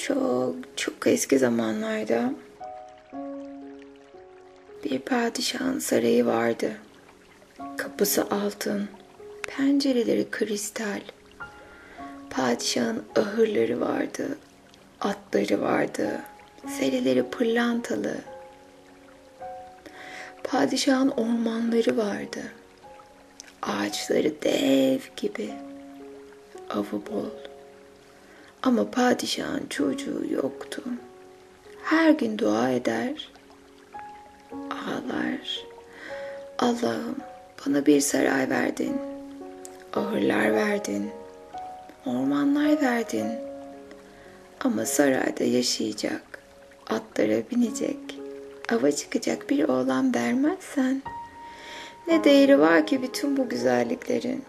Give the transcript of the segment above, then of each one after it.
Çok çok eski zamanlarda bir padişahın sarayı vardı. Kapısı altın, pencereleri kristal. Padişahın ahırları vardı, atları vardı, serileri pırlantalı. Padişahın ormanları vardı. Ağaçları dev gibi. Avı bol. Ama padişahın çocuğu yoktu. Her gün dua eder, ağlar. Allah'ım bana bir saray verdin, ahırlar verdin, ormanlar verdin. Ama sarayda yaşayacak, atlara binecek, ava çıkacak bir oğlan vermezsen ne değeri var ki bütün bu güzelliklerin,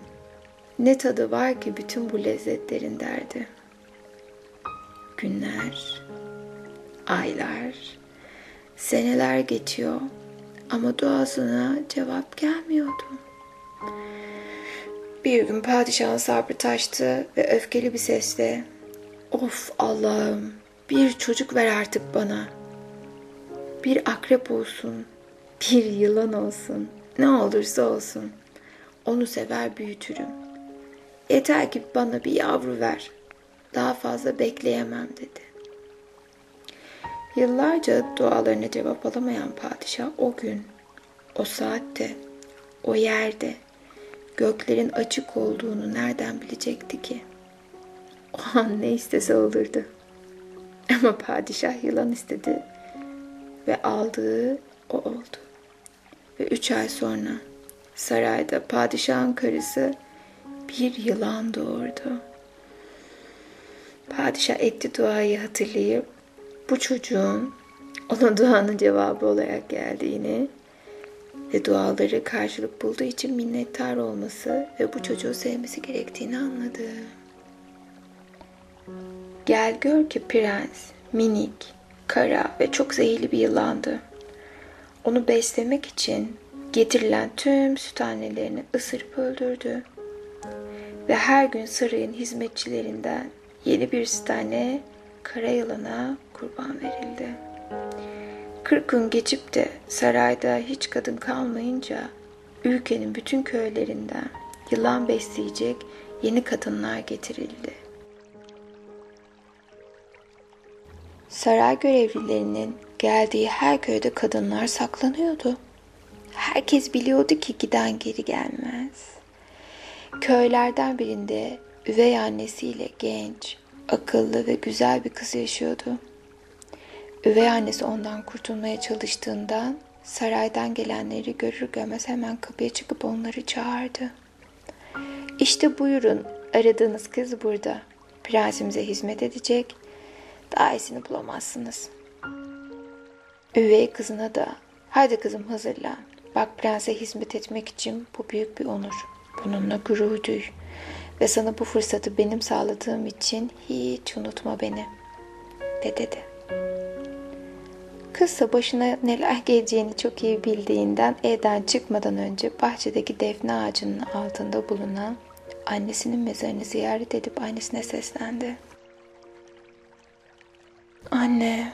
ne tadı var ki bütün bu lezzetlerin derdi. Günler, aylar, seneler geçiyor ama duasına cevap gelmiyordu. Bir gün padişahın sabrı taştı ve öfkeli bir sesle Of Allah'ım bir çocuk ver artık bana. Bir akrep olsun, bir yılan olsun, ne olursa olsun. Onu sever büyütürüm. Yeter ki bana bir yavru ver. Daha fazla bekleyemem dedi. Yıllarca dualarına cevap alamayan padişah o gün, o saatte, o yerde göklerin açık olduğunu nereden bilecekti ki? O an ne istese olurdu. Ama padişah yılan istedi ve aldığı o oldu. Ve üç ay sonra sarayda padişahın karısı bir yılan doğurdu. Padişah etti duayı hatırlayıp bu çocuğun ona duanın cevabı olarak geldiğini ve duaları karşılık bulduğu için minnettar olması ve bu çocuğu sevmesi gerektiğini anladı. Gel gör ki prens minik, kara ve çok zehirli bir yılandı. Onu beslemek için getirilen tüm süt annelerini ısırıp öldürdü. Ve her gün sarayın hizmetçilerinden yeni bir süt anne kara yılana kurban verildi. Kırk gün geçip de sarayda hiç kadın kalmayınca ülkenin bütün köylerinden yılan besleyecek yeni kadınlar getirildi. Saray görevlilerinin geldiği her köyde kadınlar saklanıyordu. Herkes biliyordu ki giden geri gelmez. Köylerden birinde üvey annesiyle genç, akıllı ve güzel bir kız yaşıyordu. Üvey annesi ondan kurtulmaya çalıştığından saraydan gelenleri görür görmez hemen kapıya çıkıp onları çağırdı. İşte buyurun aradığınız kız burada. Prensimize hizmet edecek. Daha iyisini bulamazsınız. Üvey kızına da hadi kızım hazırlan. Bak prense hizmet etmek için bu büyük bir onur. Bununla gurur duy. Ve sana bu fırsatı benim sağladığım için hiç unutma beni. De dedi. Kızsa başına neler geleceğini çok iyi bildiğinden evden çıkmadan önce bahçedeki defne ağacının altında bulunan annesinin mezarını ziyaret edip annesine seslendi. Anne,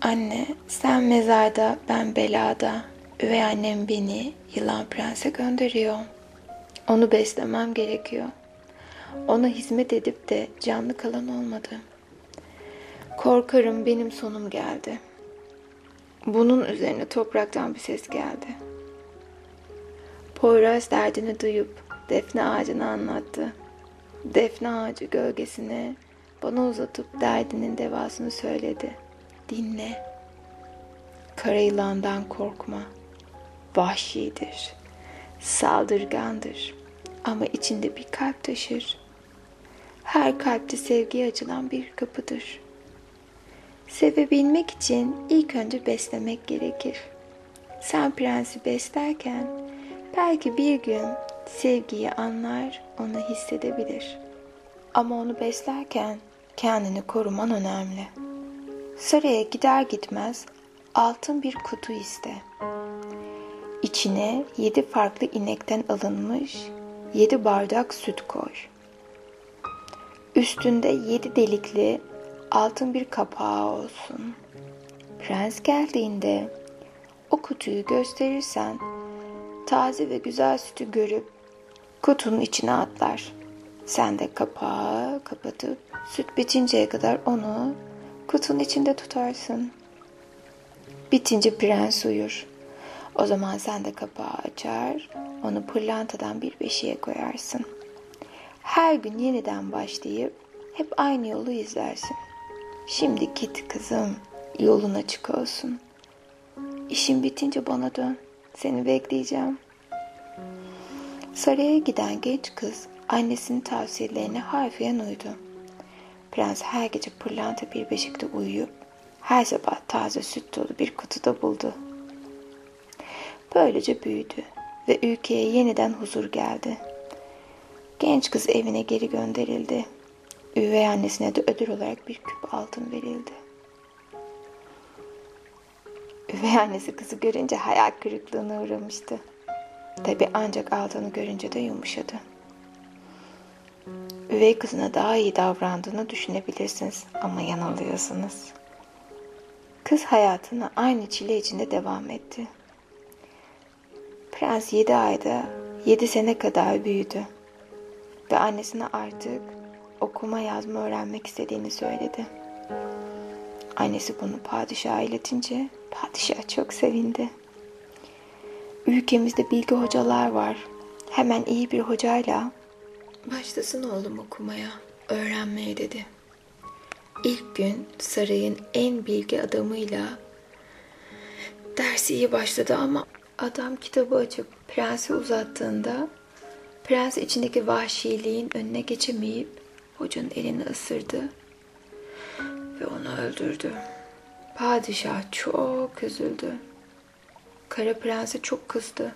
anne sen mezarda ben belada. Üvey annem beni yılan prense gönderiyor. Onu beslemem gerekiyor. Ona hizmet edip de canlı kalan olmadı. Korkarım benim sonum geldi. Bunun üzerine topraktan bir ses geldi. Poyraz derdini duyup defne ağacını anlattı. Defne ağacı gölgesine bana uzatıp derdinin devasını söyledi. Dinle. Kara yılandan korkma. Vahşidir. Saldırgandır. Ama içinde bir kalp taşır. Her kalpte sevgiye açılan bir kapıdır. Sevebilmek için ilk önce beslemek gerekir. Sen prensi beslerken belki bir gün sevgiyi anlar, onu hissedebilir. Ama onu beslerken kendini koruman önemli. Saraya gider gitmez altın bir kutu iste. İçine yedi farklı inekten alınmış yedi bardak süt koy. Üstünde yedi delikli altın bir kapağı olsun. Prens geldiğinde o kutuyu gösterirsen taze ve güzel sütü görüp kutunun içine atlar. Sen de kapağı kapatıp süt bitinceye kadar onu kutunun içinde tutarsın. Bitince prens uyur. O zaman sen de kapağı açar, onu pırlantadan bir beşiğe koyarsın. Her gün yeniden başlayıp hep aynı yolu izlersin. Şimdi git kızım, yolun açık olsun. İşin bitince bana dön, seni bekleyeceğim. Saraya giden genç kız annesinin tavsiyelerine harfiyen uydu. Prens her gece pırlanta bir beşikte uyuyup her sabah taze süt dolu bir kutuda buldu. Böylece büyüdü ve ülkeye yeniden huzur geldi. Genç kız evine geri gönderildi. Üvey annesine de ödül olarak bir küp altın verildi. Üvey annesi kızı görünce hayal kırıklığına uğramıştı. Tabi ancak altını görünce de yumuşadı. Üvey kızına daha iyi davrandığını düşünebilirsiniz ama yanılıyorsunuz. Kız hayatına aynı çile içinde devam etti. Prens yedi ayda yedi sene kadar büyüdü ve annesine artık okuma yazma öğrenmek istediğini söyledi. Annesi bunu padişaha iletince padişah çok sevindi. Ülkemizde bilgi hocalar var. Hemen iyi bir hocayla başlasın oğlum okumaya, öğrenmeye dedi. İlk gün sarayın en bilgi adamıyla dersi iyi başladı ama adam kitabı açıp prense uzattığında prens içindeki vahşiliğin önüne geçemeyip hocanın elini ısırdı ve onu öldürdü. Padişah çok üzüldü. Kara prense çok kızdı.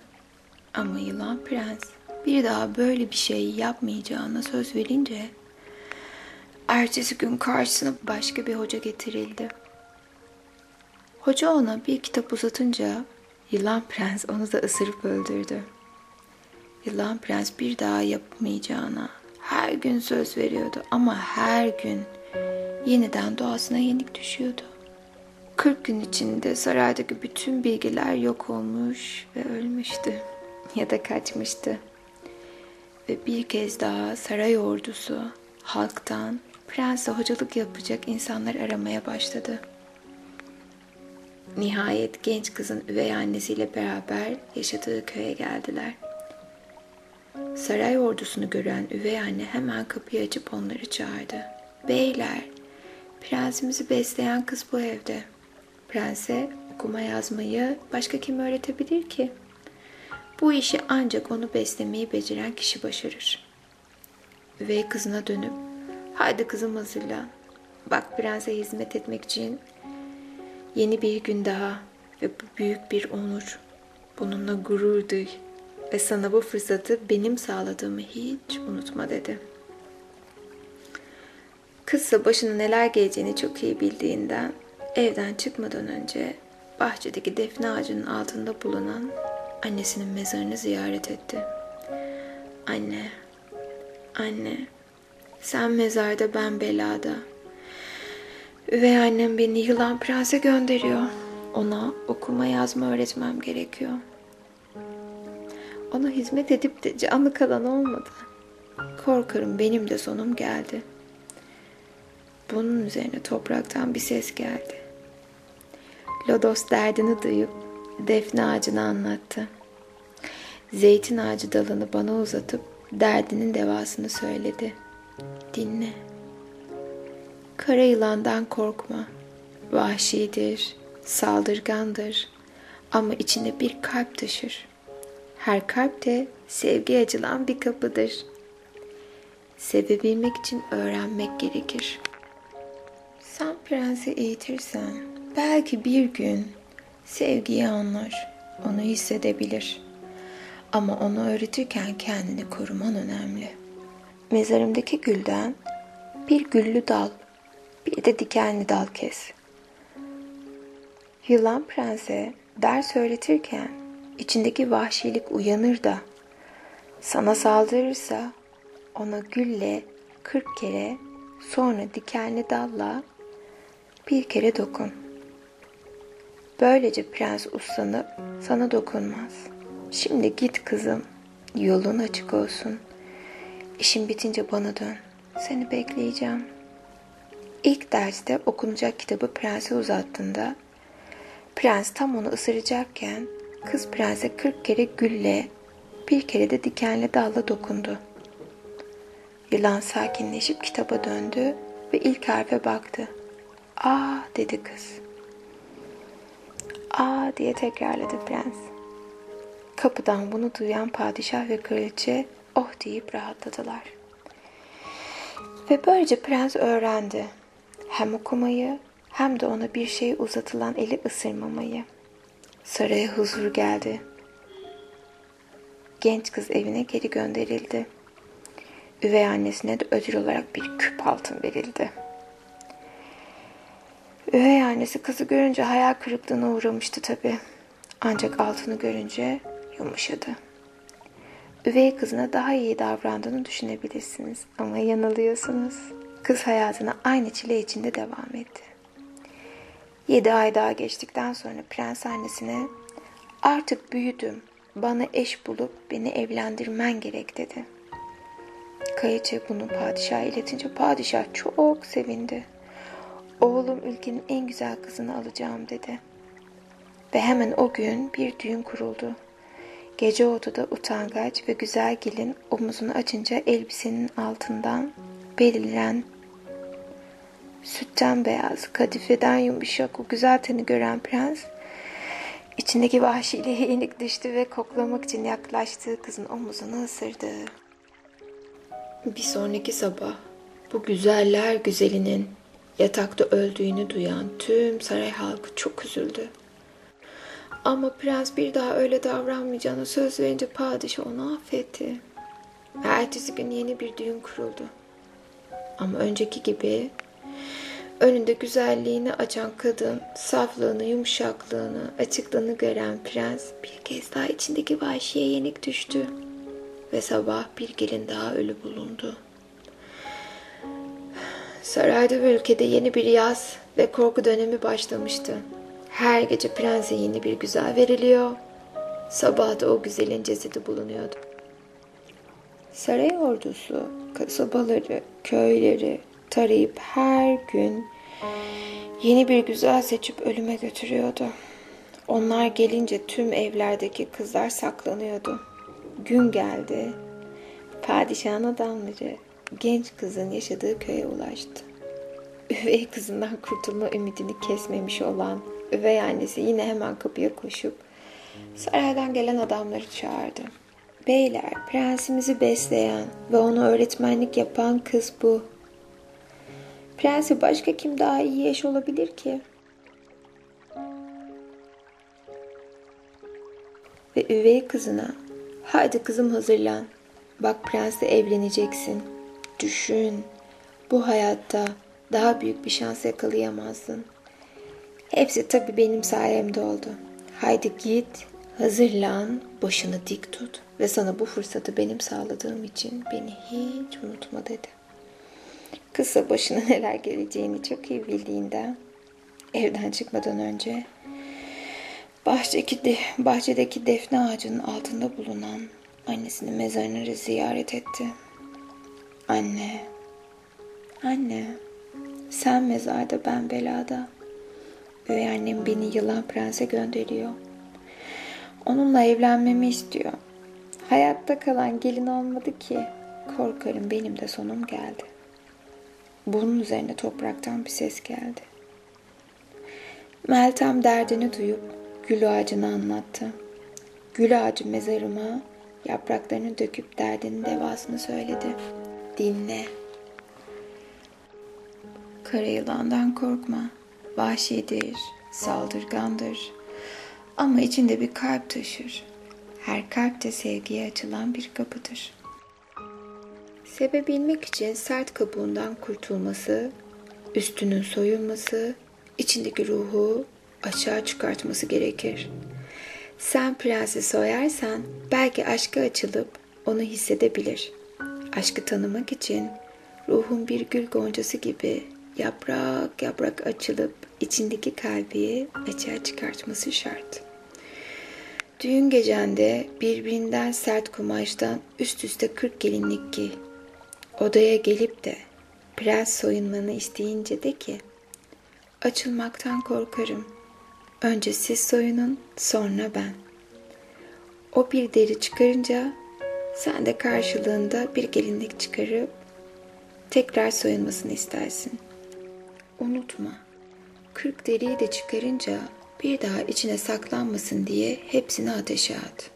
Ama yılan prens bir daha böyle bir şey yapmayacağına söz verince ertesi gün karşısına başka bir hoca getirildi. Hoca ona bir kitap uzatınca yılan prens onu da ısırıp öldürdü. Yılan prens bir daha yapmayacağına her gün söz veriyordu ama her gün yeniden doğasına yenik düşüyordu. 40 gün içinde saraydaki bütün bilgiler yok olmuş ve ölmüştü ya da kaçmıştı. Ve bir kez daha saray ordusu halktan prense hocalık yapacak insanlar aramaya başladı. Nihayet genç kızın üvey annesiyle beraber yaşadığı köye geldiler. Saray ordusunu gören üvey anne hemen kapıyı açıp onları çağırdı. Beyler, prensimizi besleyen kız bu evde. Prense okuma yazmayı başka kim öğretebilir ki? Bu işi ancak onu beslemeyi beceren kişi başarır. Üvey kızına dönüp, haydi kızım hazırlan. Bak prense hizmet etmek için yeni bir gün daha ve bu büyük bir onur. Bununla gurur duy ve sana bu fırsatı benim sağladığımı hiç unutma dedi. Kızsa başına neler geleceğini çok iyi bildiğinden evden çıkmadan önce bahçedeki defne ağacının altında bulunan annesinin mezarını ziyaret etti. Anne, anne, sen mezarda ben belada. Üvey annem beni yılan prense gönderiyor. Ona okuma yazma öğretmem gerekiyor. Ona hizmet edip de canlı kalan olmadı. Korkarım benim de sonum geldi. Bunun üzerine topraktan bir ses geldi. Lodos derdini duyup defne ağacını anlattı. Zeytin ağacı dalını bana uzatıp derdinin devasını söyledi. Dinle. Kara yılandan korkma. Vahşidir, saldırgandır ama içinde bir kalp taşır. Her kalp de sevgi açılan bir kapıdır. Sevebilmek için öğrenmek gerekir. Sen prensi eğitirsen belki bir gün sevgiyi anlar, onu hissedebilir. Ama onu öğretirken kendini koruman önemli. Mezarımdaki gülden bir güllü dal, bir de dikenli dal kes. Yılan prense ders öğretirken içindeki vahşilik uyanır da sana saldırırsa ona gülle kırk kere sonra dikenli dalla bir kere dokun. Böylece prens uslanıp sana dokunmaz. Şimdi git kızım, yolun açık olsun. İşin bitince bana dön. Seni bekleyeceğim. İlk derste okunacak kitabı prense uzattığında prens tam onu ısıracakken kız prense kırk kere gülle, bir kere de dikenli dalla dokundu. Yılan sakinleşip kitaba döndü ve ilk harfe baktı. Aa dedi kız. Aa diye tekrarladı prens. Kapıdan bunu duyan padişah ve kraliçe oh deyip rahatladılar. Ve böylece prens öğrendi. Hem okumayı hem de ona bir şey uzatılan eli ısırmamayı. Saraya huzur geldi. Genç kız evine geri gönderildi. Üvey annesine de ödül olarak bir küp altın verildi. Üvey annesi kızı görünce hayal kırıklığına uğramıştı tabi. Ancak altını görünce yumuşadı. Üvey kızına daha iyi davrandığını düşünebilirsiniz ama yanılıyorsunuz. Kız hayatına aynı çile içinde devam etti. Yedi ay daha geçtikten sonra prens annesine artık büyüdüm, bana eş bulup beni evlendirmen gerek dedi. Kayıcı bunu padişaha iletince padişah çok sevindi. Oğlum ülkenin en güzel kızını alacağım dedi. Ve hemen o gün bir düğün kuruldu. Gece odada utangaç ve güzel gelin omuzunu açınca elbisenin altından beliren sütten beyaz, kadifeden yumuşak o güzel teni gören prens içindeki vahşiliğe yenik düştü ve koklamak için yaklaştığı kızın omuzunu ısırdı. Bir sonraki sabah bu güzeller güzelinin yatakta öldüğünü duyan tüm saray halkı çok üzüldü. Ama prens bir daha öyle davranmayacağını söz verince padişah onu affetti. Ertesi gün yeni bir düğün kuruldu. Ama önceki gibi önünde güzelliğini açan kadın, saflığını, yumuşaklığını, açıklığını gören prens bir kez daha içindeki vahşiye yenik düştü. Ve sabah bir gelin daha ölü bulundu. Sarayda ve ülkede yeni bir yaz ve korku dönemi başlamıştı. Her gece prense yeni bir güzel veriliyor. Sabah da o güzelin cesedi bulunuyordu. Saray ordusu kasabaları, köyleri tarayıp her gün yeni bir güzel seçip ölüme götürüyordu. Onlar gelince tüm evlerdeki kızlar saklanıyordu. Gün geldi. Padişahın adamları genç kızın yaşadığı köye ulaştı. Üvey kızından kurtulma ümidini kesmemiş olan üvey annesi yine hemen kapıya koşup saraydan gelen adamları çağırdı. Beyler, prensimizi besleyen ve ona öğretmenlik yapan kız bu. Prensi başka kim daha iyi eş olabilir ki? Ve üvey kızına, haydi kızım hazırlan, bak prensle evleneceksin. Düşün, bu hayatta daha büyük bir şans yakalayamazdın. Hepsi tabii benim sayemde oldu. Haydi git, hazırlan, başını dik tut ve sana bu fırsatı benim sağladığım için beni hiç unutma dedi. Kısa başına neler geleceğini çok iyi bildiğinden evden çıkmadan önce bahçedeki, de, bahçedeki defne ağacının altında bulunan annesinin mezarını ziyaret etti. Anne, anne, sen mezarda ben belada. Üvey annem beni yılan prense gönderiyor. Onunla evlenmemi istiyor. Hayatta kalan gelin olmadı ki. Korkarım benim de sonum geldi. Bunun üzerine topraktan bir ses geldi. Meltem derdini duyup gül ağacını anlattı. Gül ağacı mezarıma yapraklarını döküp derdinin devasını söyledi. Dinle. Kara yılandan korkma. Vahşidir, saldırgandır. Ama içinde bir kalp taşır. Her kalp de sevgiye açılan bir kapıdır. Sevebilmek için sert kabuğundan kurtulması, üstünün soyulması, içindeki ruhu açığa çıkartması gerekir. Sen prensi soyarsan belki aşka açılıp onu hissedebilir. Aşkı tanımak için ruhun bir gül goncası gibi yaprak yaprak açılıp içindeki kalbi açığa çıkartması şart. Düğün gecende birbirinden sert kumaştan üst üste kırk gelinlik giy. Odaya gelip de prens soyunmanı isteyince de ki açılmaktan korkarım. Önce siz soyunun sonra ben. O bir deri çıkarınca sen de karşılığında bir gelinlik çıkarıp tekrar soyunmasını istersin. Unutma, kırk deriyi de çıkarınca bir daha içine saklanmasın diye hepsini ateşe at.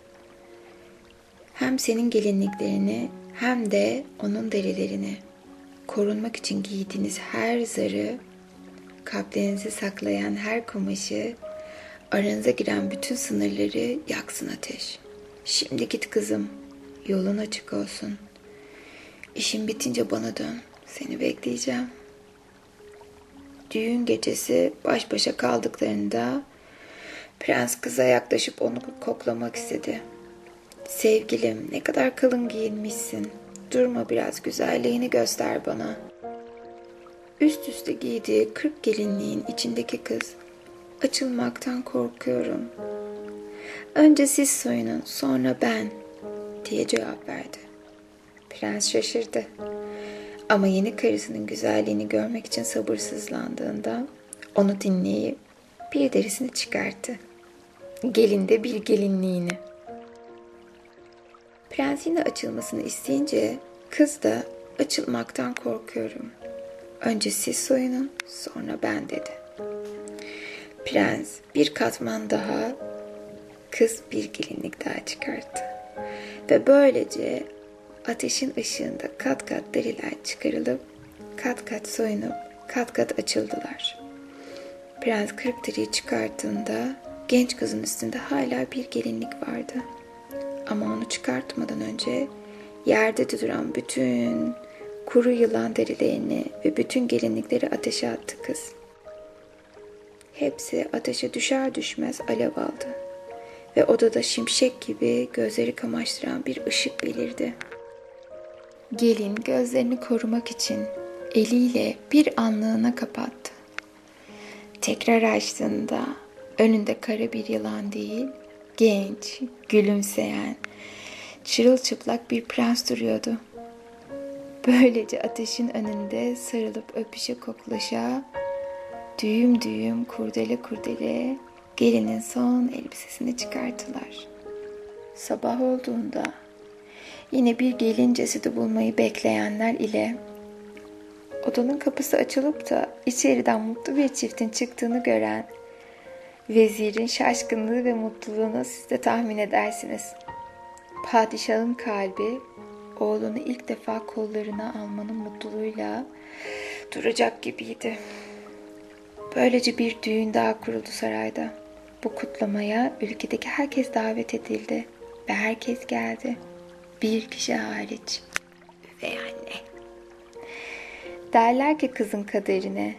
Hem senin gelinliklerini hem de onun derilerini korunmak için giydiğiniz her zarı, kalplerinizi saklayan her kumaşı, aranıza giren bütün sınırları yaksın ateş. Şimdi git kızım, yolun açık olsun. İşin bitince bana dön, seni bekleyeceğim. Düğün gecesi baş başa kaldıklarında prens kıza yaklaşıp onu koklamak istedi. Sevgilim ne kadar kalın giyinmişsin. Durma biraz güzelliğini göster bana. Üst üste giydiği kırk gelinliğin içindeki kız. Açılmaktan korkuyorum. Önce siz soyunun sonra ben diye cevap verdi. Prens şaşırdı. Ama yeni karısının güzelliğini görmek için sabırsızlandığında onu dinleyip bir derisini çıkarttı. Gelinde bir gelinliğini. Prens yine açılmasını isteyince kız da açılmaktan korkuyorum. Önce siz soyunun sonra ben dedi. Prens bir katman daha kız bir gelinlik daha çıkarttı. Ve böylece ateşin ışığında kat kat deriler çıkarılıp kat kat soyunup kat kat açıldılar. Prens kırk deriyi çıkarttığında genç kızın üstünde hala bir gelinlik vardı. Ama onu çıkartmadan önce yerde duran bütün kuru yılan derilerini ve bütün gelinlikleri ateşe attı kız. Hepsi ateşe düşer düşmez alev aldı ve odada şimşek gibi gözleri kamaştıran bir ışık belirdi. Gelin gözlerini korumak için eliyle bir anlığına kapattı. Tekrar açtığında önünde kara bir yılan değil, genç, gülümseyen, çırılçıplak bir prens duruyordu. Böylece ateşin önünde sarılıp öpüşe koklaşa, düğüm düğüm kurdele kurdele gelinin son elbisesini çıkarttılar. Sabah olduğunda yine bir gelin cesedi bulmayı bekleyenler ile odanın kapısı açılıp da içeriden mutlu bir çiftin çıktığını gören vezirin şaşkınlığı ve mutluluğunu siz de tahmin edersiniz. Padişahın kalbi oğlunu ilk defa kollarına almanın mutluluğuyla duracak gibiydi. Böylece bir düğün daha kuruldu sarayda. Bu kutlamaya ülkedeki herkes davet edildi ve herkes geldi. Bir kişi hariç. Ve anne. Derler ki kızın kaderine.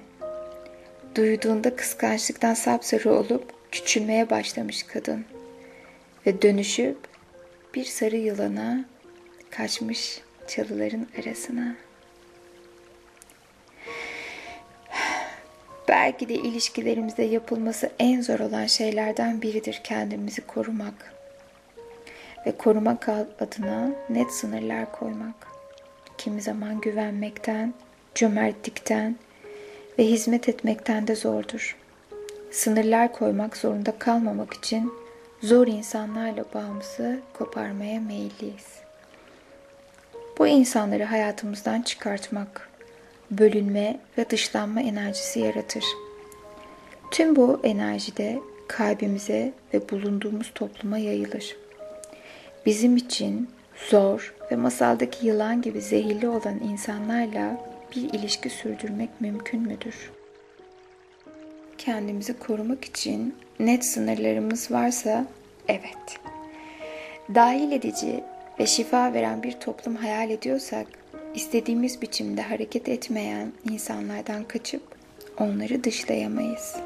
Duyduğunda kıskançlıktan sapsarı olup küçülmeye başlamış kadın. Ve dönüşüp bir sarı yılana kaçmış çalıların arasına. Belki de ilişkilerimizde yapılması en zor olan şeylerden biridir kendimizi korumak. Ve korumak adına net sınırlar koymak. Kimi zaman güvenmekten, cömertlikten ve hizmet etmekten de zordur. Sınırlar koymak zorunda kalmamak için zor insanlarla bağımızı koparmaya meyilliyiz. Bu insanları hayatımızdan çıkartmak, bölünme ve dışlanma enerjisi yaratır. Tüm bu enerji de kalbimize ve bulunduğumuz topluma yayılır. Bizim için zor ve masaldaki yılan gibi zehirli olan insanlarla bir ilişki sürdürmek mümkün müdür? Kendimizi korumak için net sınırlarımız varsa evet. Dahil edici ve şifa veren bir toplum hayal ediyorsak, istediğimiz biçimde hareket etmeyen insanlardan kaçıp onları dışlayamayız.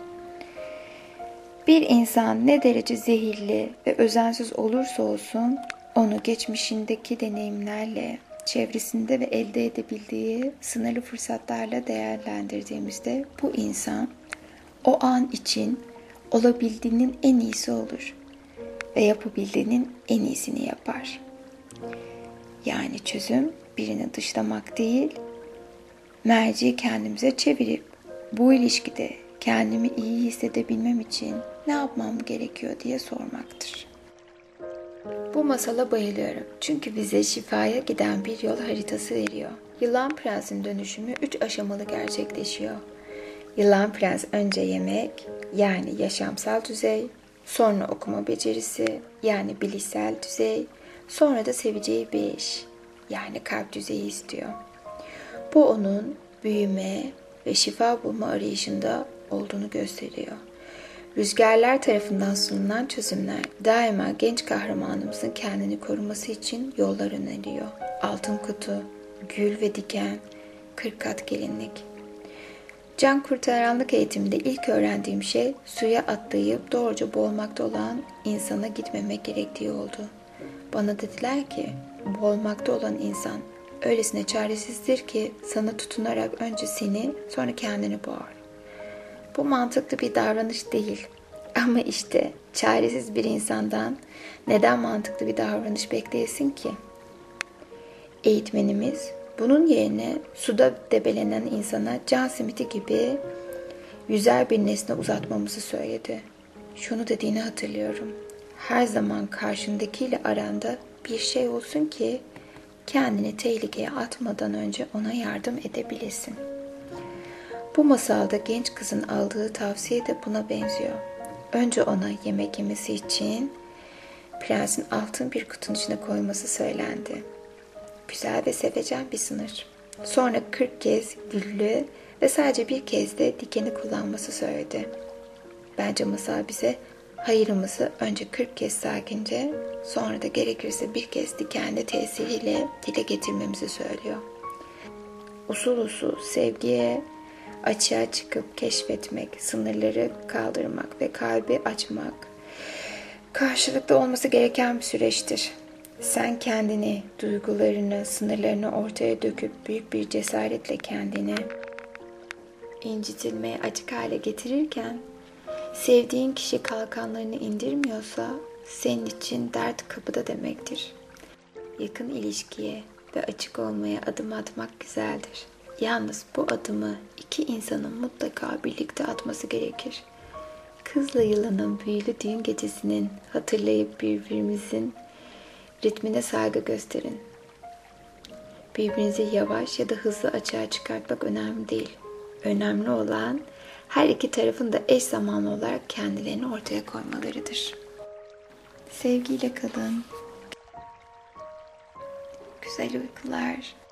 Bir insan ne derece zehirli ve özensiz olursa olsun onu geçmişindeki deneyimlerle çevresinde ve elde edebildiği sınırlı fırsatlarla değerlendirdiğimizde bu insan o an için olabildiğinin en iyisi olur ve yapabildiğinin en iyisini yapar. Yani çözüm birini dışlamak değil, merci kendimize çevirip bu ilişkide kendimi iyi hissedebilmem için ne yapmam gerekiyor diye sormaktır. Bu masala bayılıyorum. Çünkü bize şifaya giden bir yol haritası veriyor. Yılan Prens'in dönüşümü üç aşamalı gerçekleşiyor. Yılan Prens önce yemek, yani yaşamsal düzey, sonra okuma becerisi, yani bilişsel düzey, sonra da seveceği bir iş, yani kalp düzeyi istiyor. Bu onun büyüme ve şifa bulma arayışında olduğunu gösteriyor. Rüzgarlar tarafından sunulan çözümler daima genç kahramanımızın kendini koruması için yollar öneriyor. Altın kutu, gül ve diken, kırk kat gelinlik. Can kurtaranlık eğitiminde ilk öğrendiğim şey suya atlayıp doğruca boğulmakta olan insana gitmemek gerektiği oldu. Bana dediler ki boğulmakta olan insan öylesine çaresizdir ki sana tutunarak önce seni sonra kendini boğar. Bu mantıklı bir davranış değil. Ama işte çaresiz bir insandan neden mantıklı bir davranış bekleyesin ki? Eğitmenimiz bunun yerine suda debelenen insana can simiti gibi yüzer bir nesne uzatmamızı söyledi. Şunu dediğini hatırlıyorum. Her zaman karşındakiyle aranda bir şey olsun ki kendini tehlikeye atmadan önce ona yardım edebilesin. Bu masalda genç kızın aldığı tavsiye de buna benziyor. Önce ona yemek yemesi için prensin altın bir kutunun içine koyması söylendi. Güzel ve sevecen bir sınır. Sonra 40 kez güllü ve sadece bir kez de dikeni kullanması söyledi. Bence masal bize hayırımızı önce 40 kez sakince sonra da gerekirse bir kez dikenli tesiriyle dile getirmemizi söylüyor. Usul usul sevgiye açığa çıkıp keşfetmek, sınırları kaldırmak ve kalbi açmak karşılıklı olması gereken bir süreçtir. Sen kendini, duygularını, sınırlarını ortaya döküp büyük bir cesaretle kendini incitilmeye açık hale getirirken sevdiğin kişi kalkanlarını indirmiyorsa senin için dert kapıda demektir. Yakın ilişkiye ve açık olmaya adım atmak güzeldir. Yalnız bu adımı iki insanın mutlaka birlikte atması gerekir. Kızla yılanın büyülü düğün gecesinin hatırlayıp birbirimizin ritmine saygı gösterin. Birbirinizi yavaş ya da hızlı açığa çıkartmak önemli değil. Önemli olan her iki tarafın da eş zamanlı olarak kendilerini ortaya koymalarıdır. Sevgiyle kalın. Güzel uykular.